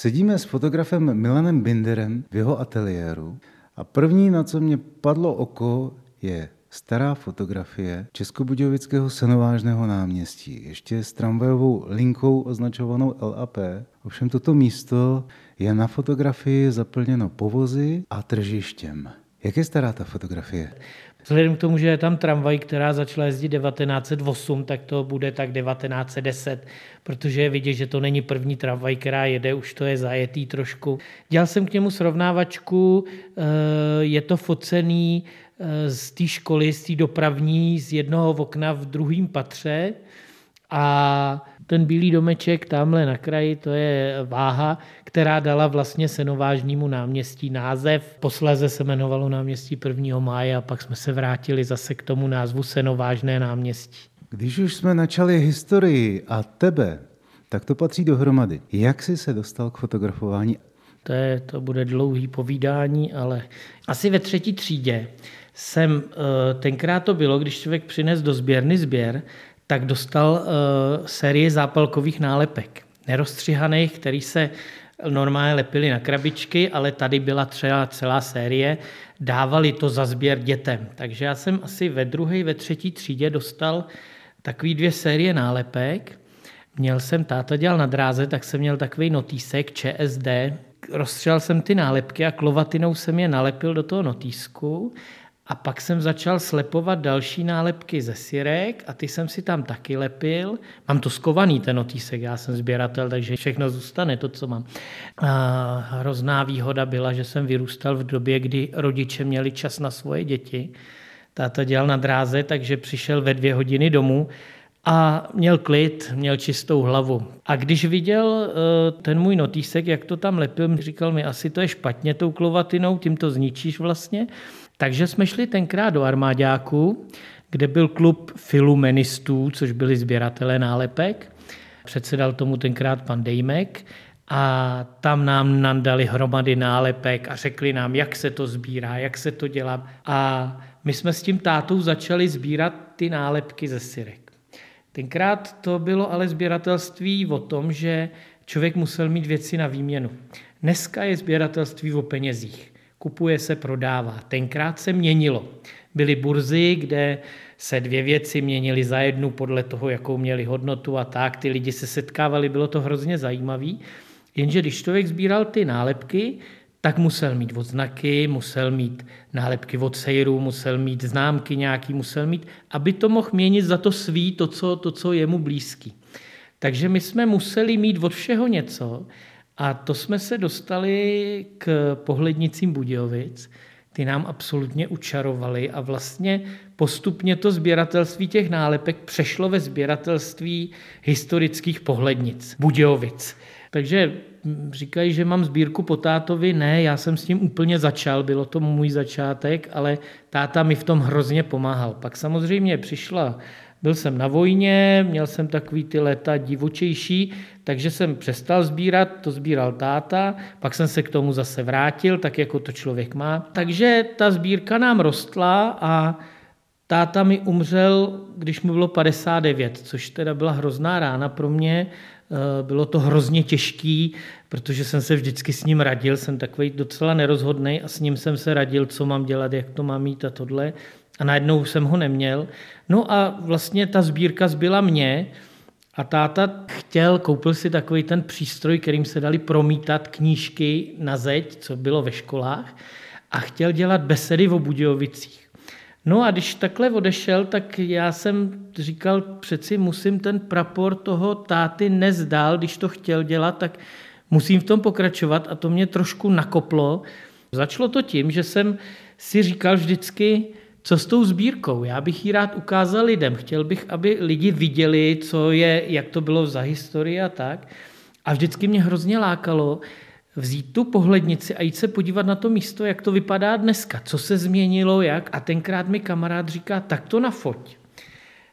Sedíme s fotografem Milanem Binderem v jeho ateliéru a první, na co mě padlo oko, je stará fotografie Českobudějovického senovážného náměstí, ještě s tramvajovou linkou označovanou LAP. Ovšem toto místo je na fotografii zaplněno povozy a tržištěm. Jak je stará ta fotografie? Vzhledem k tomu, že je tam tramvaj, která začala jezdit 1908, tak to bude tak 1910, protože je vidět, že to není první tramvaj, která jede, už to je zajetý trošku. Dělal jsem k němu srovnávačku, eh, je to focený eh, z té školy, z té dopravní, z jednoho okna v druhém patře a ten bílý domeček tamhle na kraji, to je váha, která dala vlastně Senovážnímu náměstí název. Posléze se jmenovalo náměstí 1. máje a pak jsme se vrátili zase k tomu názvu Senovážné náměstí. Když už jsme načali historii a tebe, tak to patří dohromady. Jak jsi se dostal k fotografování? To, je, to bude dlouhý povídání, ale asi ve třetí třídě jsem, eh, tenkrát to bylo, když člověk přines do sběrny sběr, tak dostal uh, série zápalkových nálepek, nerozstřihaných, který se normálně lepili na krabičky, ale tady byla třeba celá série, dávali to za sběr dětem. Takže já jsem asi ve druhé, ve třetí třídě dostal takový dvě série nálepek. Měl jsem, táta dělal na dráze, tak jsem měl takový notýsek ČSD. Rozstřel jsem ty nálepky a klovatinou jsem je nalepil do toho notýsku a pak jsem začal slepovat další nálepky ze syrek a ty jsem si tam taky lepil. Mám to skovaný ten otýsek, já jsem sběratel, takže všechno zůstane to, co mám. A hrozná výhoda byla, že jsem vyrůstal v době, kdy rodiče měli čas na svoje děti. Táta dělal na dráze, takže přišel ve dvě hodiny domů a měl klid, měl čistou hlavu. A když viděl eh, ten můj notýsek, jak to tam lepil, říkal mi, asi to je špatně tou klovatinou, tím to zničíš vlastně. Takže jsme šli tenkrát do armáďáku, kde byl klub filumenistů, což byli sběratelé nálepek. Předsedal tomu tenkrát pan Dejmek a tam nám nandali hromady nálepek a řekli nám, jak se to sbírá, jak se to dělá. A my jsme s tím tátou začali sbírat ty nálepky ze syrek. Tenkrát to bylo ale sběratelství o tom, že člověk musel mít věci na výměnu. Dneska je sběratelství o penězích kupuje se, prodává. Tenkrát se měnilo. Byly burzy, kde se dvě věci měnily za jednu podle toho, jakou měli hodnotu a tak. Ty lidi se setkávali, bylo to hrozně zajímavé. Jenže když člověk sbíral ty nálepky, tak musel mít odznaky, musel mít nálepky od sejru, musel mít známky nějaký, musel mít, aby to mohl měnit za to svý, to co, to, co je mu blízký. Takže my jsme museli mít od všeho něco, a to jsme se dostali k pohlednicím Budějovic. Ty nám absolutně učarovali a vlastně postupně to sběratelství těch nálepek přešlo ve sběratelství historických pohlednic Budějovic. Takže říkají, že mám sbírku po tátovi. Ne, já jsem s tím úplně začal, bylo to můj začátek, ale táta mi v tom hrozně pomáhal. Pak samozřejmě přišla byl jsem na vojně, měl jsem takový ty leta divočejší, takže jsem přestal sbírat, to sbíral táta, pak jsem se k tomu zase vrátil, tak jako to člověk má. Takže ta sbírka nám rostla a táta mi umřel, když mu bylo 59, což teda byla hrozná rána pro mě. Eh, bylo to hrozně těžký, protože jsem se vždycky s ním radil, jsem takový docela nerozhodný a s ním jsem se radil, co mám dělat, jak to mám mít a tohle a najednou jsem ho neměl. No a vlastně ta sbírka zbyla mě a táta chtěl, koupil si takový ten přístroj, kterým se dali promítat knížky na zeď, co bylo ve školách a chtěl dělat besedy o Budějovicích. No a když takhle odešel, tak já jsem říkal, přeci musím ten prapor toho táty nezdál, když to chtěl dělat, tak musím v tom pokračovat a to mě trošku nakoplo. Začalo to tím, že jsem si říkal vždycky, co s tou sbírkou? Já bych ji rád ukázal lidem. Chtěl bych, aby lidi viděli, co je, jak to bylo za historii a tak. A vždycky mě hrozně lákalo vzít tu pohlednici a jít se podívat na to místo, jak to vypadá dneska, co se změnilo, jak. A tenkrát mi kamarád říká, tak to nafoť.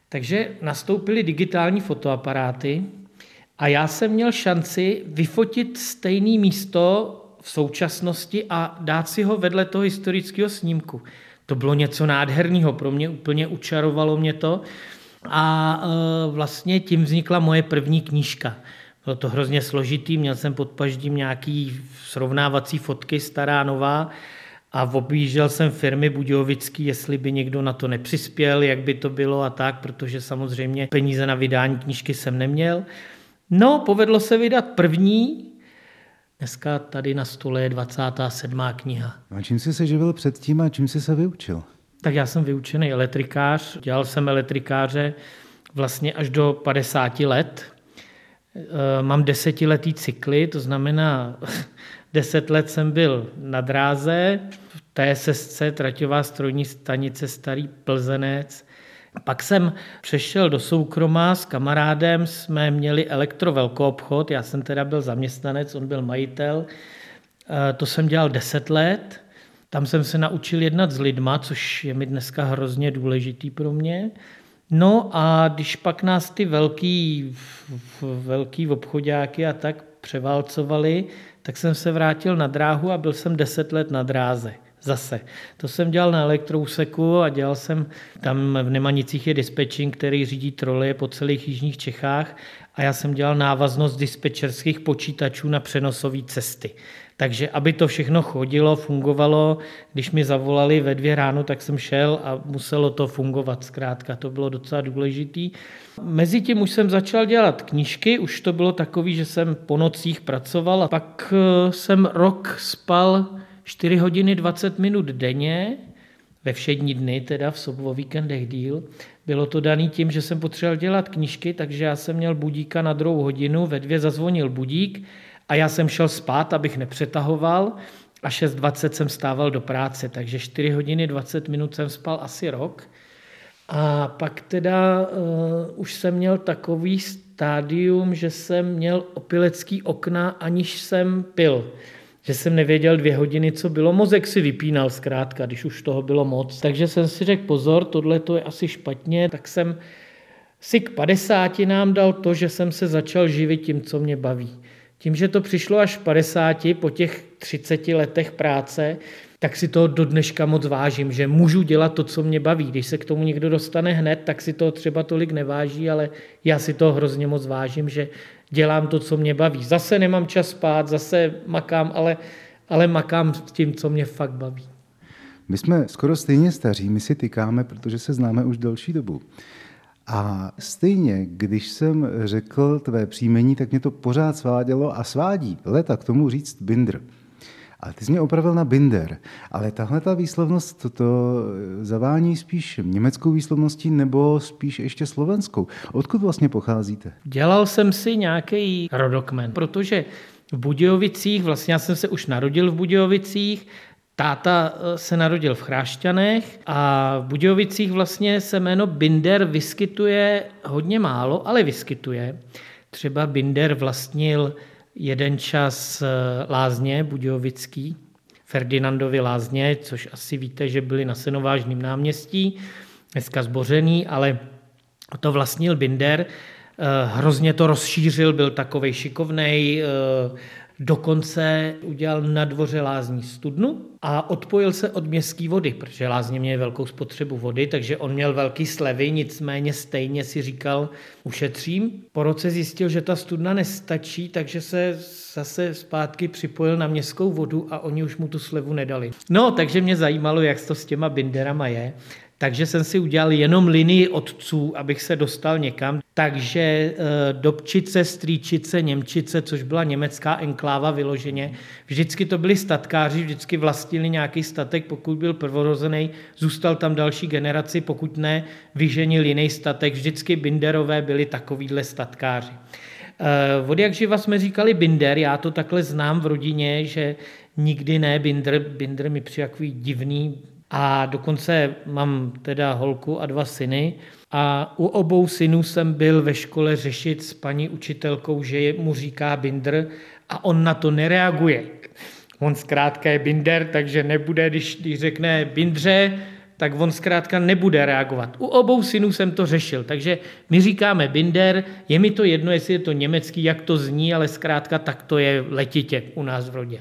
Takže nastoupily digitální fotoaparáty a já jsem měl šanci vyfotit stejné místo v současnosti a dát si ho vedle toho historického snímku. To bylo něco nádherného, pro mě úplně učarovalo mě to. A e, vlastně tím vznikla moje první knížka. Bylo to hrozně složitý, měl jsem pod paždím nějaký srovnávací fotky, stará, nová, a objížděl jsem firmy Budějovický, jestli by někdo na to nepřispěl, jak by to bylo a tak, protože samozřejmě peníze na vydání knížky jsem neměl. No, povedlo se vydat první, dneska tady na stole je 27. kniha. A čím jsi se živil předtím a čím jsi se vyučil? Tak já jsem vyučený elektrikář, dělal jsem elektrikáře vlastně až do 50 let. E, mám desetiletý cykly, to znamená, deset let jsem byl na dráze, v TSSC, Traťová strojní stanice Starý Plzenec. Pak jsem přešel do soukromá s kamarádem, jsme měli elektrovelkoobchod, já jsem teda byl zaměstnanec, on byl majitel. E, to jsem dělal deset let. Tam jsem se naučil jednat s lidma, což je mi dneska hrozně důležitý pro mě. No a když pak nás ty velký, velký obchodáky a tak převálcovali, tak jsem se vrátil na dráhu a byl jsem deset let na dráze. Zase. To jsem dělal na elektrouseku a dělal jsem, tam v Nemanicích je dispečing, který řídí troleje po celých jižních Čechách a já jsem dělal návaznost dispečerských počítačů na přenosové cesty. Takže aby to všechno chodilo, fungovalo, když mi zavolali ve dvě ráno, tak jsem šel a muselo to fungovat. Zkrátka, to bylo docela důležitý. Mezitím už jsem začal dělat knížky, už to bylo takový, že jsem po nocích pracoval a pak eh, jsem rok spal 4 hodiny 20 minut denně, ve všední dny, teda v sobo víkendech díl. Bylo to daný tím, že jsem potřeboval dělat knížky, takže já jsem měl budíka na druhou hodinu, ve dvě zazvonil budík a já jsem šel spát, abych nepřetahoval a 6.20 jsem stával do práce, takže 4 hodiny 20 minut jsem spal asi rok. A pak teda uh, už jsem měl takový stádium, že jsem měl opilecký okna, aniž jsem pil. Že jsem nevěděl dvě hodiny, co bylo. Mozek si vypínal zkrátka, když už toho bylo moc. Takže jsem si řekl, pozor, tohle to je asi špatně, tak jsem si k 50 nám dal to, že jsem se začal živit tím, co mě baví. Tím, že to přišlo až 50 po těch 30 letech práce, tak si to do dneška moc vážím, že můžu dělat to, co mě baví. Když se k tomu někdo dostane hned, tak si to třeba tolik neváží, ale já si to hrozně moc vážím, že dělám to, co mě baví. Zase nemám čas spát, zase makám, ale, ale makám s tím, co mě fakt baví. My jsme skoro stejně staří, my si tykáme, protože se známe už delší dobu. A stejně, když jsem řekl tvé příjmení, tak mě to pořád svádělo a svádí leta k tomu říct Binder. Ale ty jsi mě opravil na Binder. Ale tahle ta výslovnost, to, zavání spíš německou výslovností nebo spíš ještě slovenskou. Odkud vlastně pocházíte? Dělal jsem si nějaký rodokmen, protože v Budějovicích, vlastně já jsem se už narodil v Budějovicích, Táta eh, se narodil v Chrášťanech a v Budějovicích vlastně se jméno Binder vyskytuje hodně málo, ale vyskytuje. Třeba Binder vlastnil jeden čas eh, lázně Budějovický, Ferdinandovi lázně, což asi víte, že byli na Senovážným náměstí, dneska zbořený, ale to vlastnil Binder. Eh, hrozně to rozšířil, byl takovej šikovnej, Dokonce udělal na dvoře lázní studnu a odpojil se od městské vody, protože lázně měly velkou spotřebu vody, takže on měl velký slevy, nicméně stejně si říkal, ušetřím. Po roce zjistil, že ta studna nestačí, takže se zase zpátky připojil na městskou vodu a oni už mu tu slevu nedali. No, takže mě zajímalo, jak to s těma binderama je. Takže jsem si udělal jenom linii otců, abych se dostal někam. Takže eh, Dobčice, Strýčice, Němčice, což byla německá enkláva vyloženě, vždycky to byli statkáři, vždycky vlastnili nějaký statek, pokud byl prvorozený, zůstal tam další generaci, pokud ne, vyženil jiný statek. Vždycky Binderové byli takovýhle statkáři. Eh, od jak živa jsme říkali Binder, já to takhle znám v rodině, že nikdy ne Binder, Binder mi přijde takový divný, a dokonce mám teda holku a dva syny a u obou synů jsem byl ve škole řešit s paní učitelkou, že mu říká binder a on na to nereaguje. On zkrátka je binder, takže nebude, když, když řekne bindře, tak on zkrátka nebude reagovat. U obou synů jsem to řešil, takže my říkáme binder, je mi to jedno, jestli je to německý, jak to zní, ale zkrátka tak to je letitě u nás v rodě.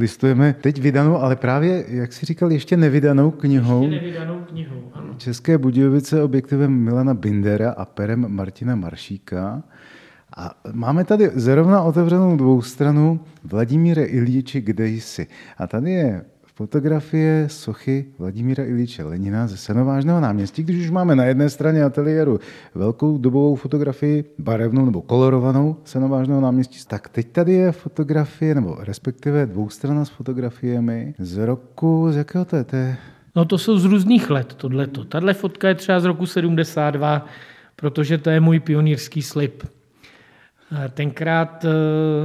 Listujeme teď vydanou, ale právě, jak si říkal, ještě nevydanou knihou. Ještě nevydanou knihou, ano. České Budějovice objektivem Milana Bindera a perem Martina Maršíka. A máme tady zrovna otevřenou dvoustranu Vladimíre Ilíči, kde jsi. A tady je fotografie sochy Vladimíra Iliče Lenina ze Senovážného náměstí, když už máme na jedné straně ateliéru velkou dobovou fotografii, barevnou nebo kolorovanou Senovážného náměstí, tak teď tady je fotografie, nebo respektive dvoustrana s fotografiemi z roku, z jakého to je? To je... No to jsou z různých let, tohleto. Tahle fotka je třeba z roku 72, protože to je můj pionýrský slib. Tenkrát eh,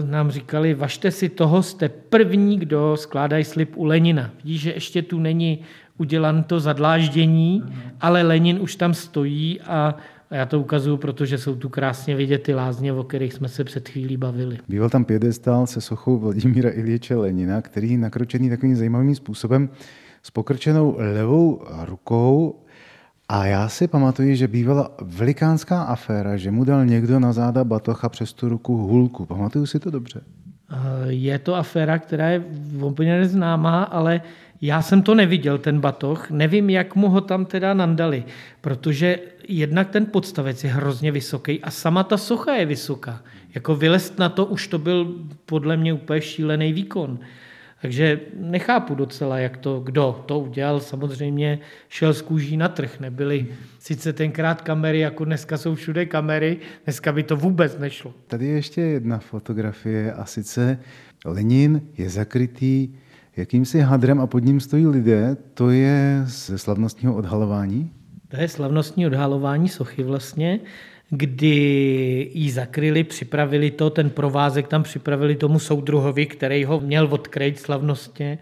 nám říkali, vašte si toho, jste první, kdo skládají slib u Lenina. Vidíš, že ještě tu není udělan to zadláždění, ale Lenin už tam stojí a a já to ukazuju, protože jsou tu krásně vidět ty lázně, o kterých jsme se před chvílí bavili. Býval tam pědestál se sochou Vladimíra Ilieče Lenina, který nakročený takovým zajímavým způsobem s pokrčenou levou rukou a já si pamatuju, že bývala velikánská aféra, že mu dal někdo na záda batocha přes tu ruku hulku. Pamatuju si to dobře? Eh, je to aféra, která je úplně neznámá, ale já jsem to neviděl, ten batoh. Nevím, jak mu ho tam teda nandali, protože jednak ten podstavec je hrozně vysoký a sama ta socha je vysoká. Jako vylest na to už to byl podle mě úplně šílený výkon. Takže nechápu docela, jak to, kdo to udělal. Samozřejmě šel z kůží na trh. Nebyly sice tenkrát kamery, jako dneska jsou všude kamery, dneska by to vůbec nešlo. Tady je ještě jedna fotografie a sice Lenin je zakrytý jakýmsi hadrem a pod ním stojí lidé. To je ze slavnostního odhalování? To je slavnostní odhalování sochy vlastně kdy ji zakryli, připravili to, ten provázek tam připravili tomu soudruhovi, který ho měl odkrejt slavnostně.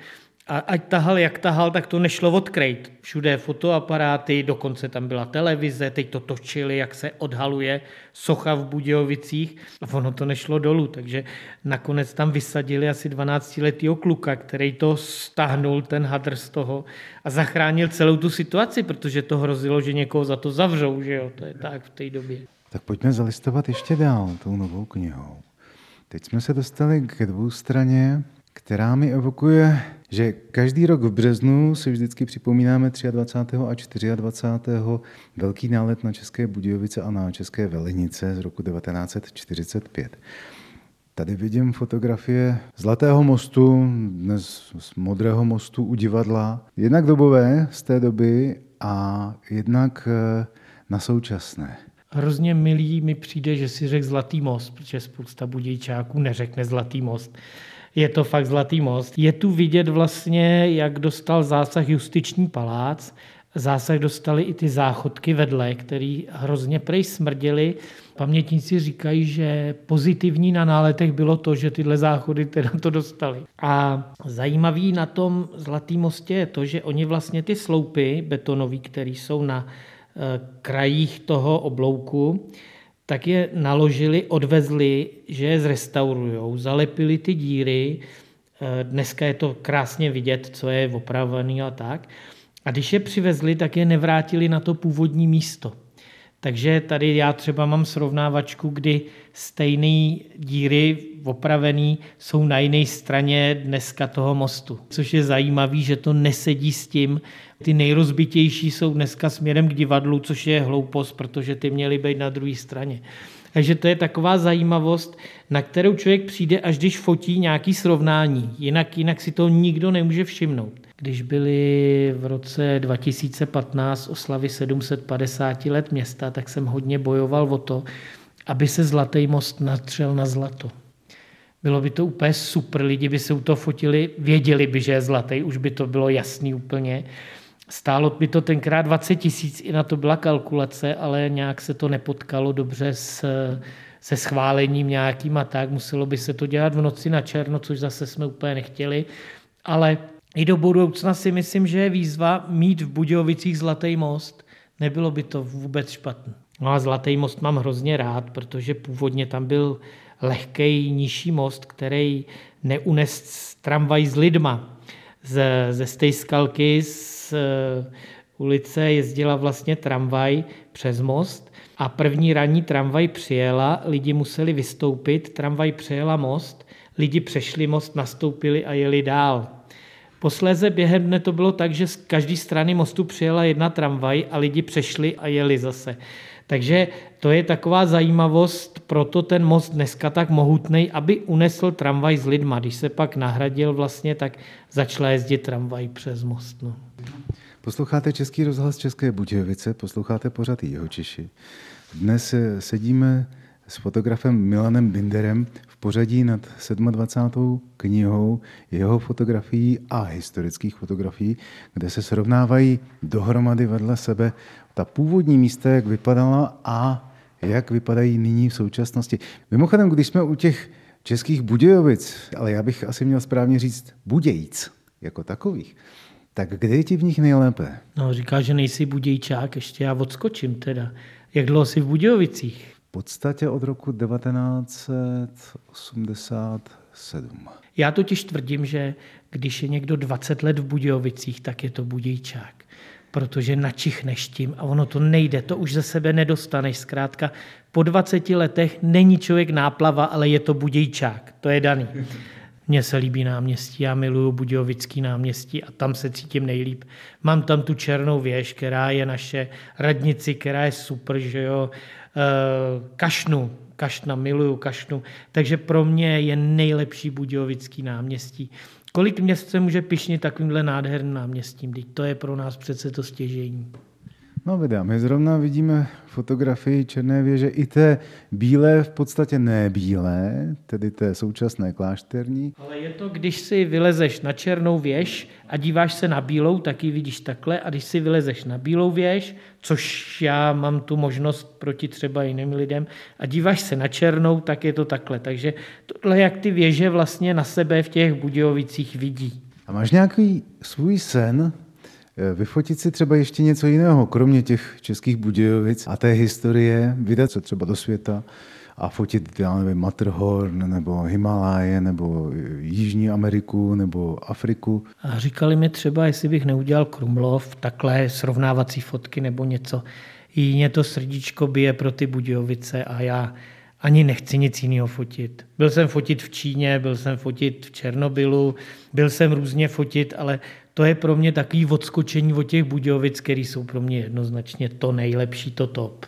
A ať tahal, jak tahal, tak to nešlo odkrejt. Všude fotoaparáty, dokonce tam byla televize, teď to točili, jak se odhaluje socha v Budějovicích a ono to nešlo dolů. Takže nakonec tam vysadili asi 12-letýho kluka, který to stáhnul, ten hadr z toho a zachránil celou tu situaci, protože to hrozilo, že někoho za to zavřou, že jo, to je tak v té době. Tak pojďme zalistovat ještě dál tou novou knihou. Teď jsme se dostali k dvou straně, která mi evokuje, že každý rok v březnu si vždycky připomínáme 23. a 24. velký nálet na České Budějovice a na České Velenice z roku 1945. Tady vidím fotografie Zlatého mostu, dnes z Modrého mostu u divadla. Jednak dobové z té doby a jednak eh, na současné hrozně milý mi přijde, že si řekl Zlatý most, protože spousta budějčáků neřekne Zlatý most. Je to fakt Zlatý most. Je tu vidět vlastně, jak dostal zásah justiční palác, Zásah dostali i ty záchodky vedle, které hrozně prej smrděly. Pamětníci říkají, že pozitivní na náletech bylo to, že tyhle záchody teda to dostali. A zajímavý na tom Zlatý mostě je to, že oni vlastně ty sloupy betonové, které jsou na krajích toho oblouku, tak je naložili, odvezli, že je zrestaurujou, zalepili ty díry, eh, dneska je to krásně vidět, co je opravovaný a tak. A když je přivezli, tak je nevrátili na to původní místo. Takže tady já třeba mám srovnávačku, kdy stejné díry opravený jsou na jiné straně dneska toho mostu. Což je zajímavé, že to nesedí s tím. Ty nejrozbitější jsou dneska směrem k divadlu, což je hloupost, protože ty měly být na druhé straně. Takže to je taková zajímavost, na kterou člověk přijde, až když fotí nějaký srovnání. Jinak, jinak si to nikdo nemůže všimnout. Když byly v roce 2015 oslavy 750 let města, tak jsem hodně bojoval o to, aby se Zlatý most natřel na zlato. Bylo by to úplně super, lidi by se u toho fotili, věděli by, že je zlatý, už by to bylo jasný úplně. Stálo by to tenkrát 20 tisíc, i na to byla kalkulace, ale nějak se to nepotkalo dobře s, se schválením nějakým a tak. Muselo by se to dělat v noci na černo, což zase jsme úplně nechtěli. Ale i do budoucna si myslím, že je výzva mít v Budějovicích Zlatý most. Nebylo by to vůbec špatné. No a Zlatý most mám hrozně rád, protože původně tam byl lehký nižší most, který neunes tramvaj s lidma. Ze, ze Stejskalky z eh, ulice jezdila vlastně tramvaj přes most a první ranní tramvaj přijela, lidi museli vystoupit, tramvaj přejela most lidi přešli most, nastoupili a jeli dál. Posléze během dne to bylo tak, že z každé strany mostu přijela jedna tramvaj a lidi přešli a jeli zase. Takže to je taková zajímavost, proto ten most dneska tak mohutný, aby unesl tramvaj s lidma. Když se pak nahradil vlastně, tak začala jezdit tramvaj přes most. No. Posloucháte Český rozhlas České Budějovice, posloucháte pořad Jeho Češi. Dnes sedíme s fotografem Milanem Binderem pořadí nad 27. knihou jeho fotografií a historických fotografií, kde se srovnávají dohromady vedle sebe ta původní místa, jak vypadala a jak vypadají nyní v současnosti. Mimochodem, když jsme u těch českých Budějovic, ale já bych asi měl správně říct Budějíc jako takových, tak kde je ti v nich nejlépe? No, říká, že nejsi Budějčák, ještě já odskočím teda. Jak dlouho jsi v Budějovicích? Podstatě od roku 1987. Já totiž tvrdím, že když je někdo 20 let v Budějovicích, tak je to Budějčák protože načichneš tím a ono to nejde, to už ze sebe nedostaneš. Zkrátka, po 20 letech není člověk náplava, ale je to budějčák, to je daný. Mně se líbí náměstí, já miluju Budějovický náměstí a tam se cítím nejlíp. Mám tam tu černou věž, která je naše radnici, která je super, že jo. Eh, kašnu, Kašna, miluju Kašnu, takže pro mě je nejlepší Budějovický náměstí. Kolik měst se může pišnit takovýmhle nádherným náměstím? Teď to je pro nás přece to stěžení. No videa, my zrovna vidíme fotografii Černé věže i té bílé, v podstatě ne bílé, tedy té současné klášterní. Ale je to, když si vylezeš na Černou věž a díváš se na bílou, tak ji vidíš takhle a když si vylezeš na bílou věž, což já mám tu možnost proti třeba jiným lidem, a díváš se na Černou, tak je to takhle. Takže tohle, jak ty věže vlastně na sebe v těch Budějovicích vidí. A máš nějaký svůj sen, vyfotit si třeba ještě něco jiného, kromě těch českých Budějovic a té historie, vydat se třeba do světa a fotit, já nevím, Matterhorn, nebo Himaláje, nebo Jižní Ameriku, nebo Afriku. A říkali mi třeba, jestli bych neudělal Krumlov, takhle srovnávací fotky nebo něco. Jíně to srdíčko bije pro ty Budějovice a já ani nechci nic jiného fotit. Byl jsem fotit v Číně, byl jsem fotit v Černobylu, byl jsem různě fotit, ale to je pro mě takový odskočení od těch Budějovic, které jsou pro mě jednoznačně to nejlepší, to top.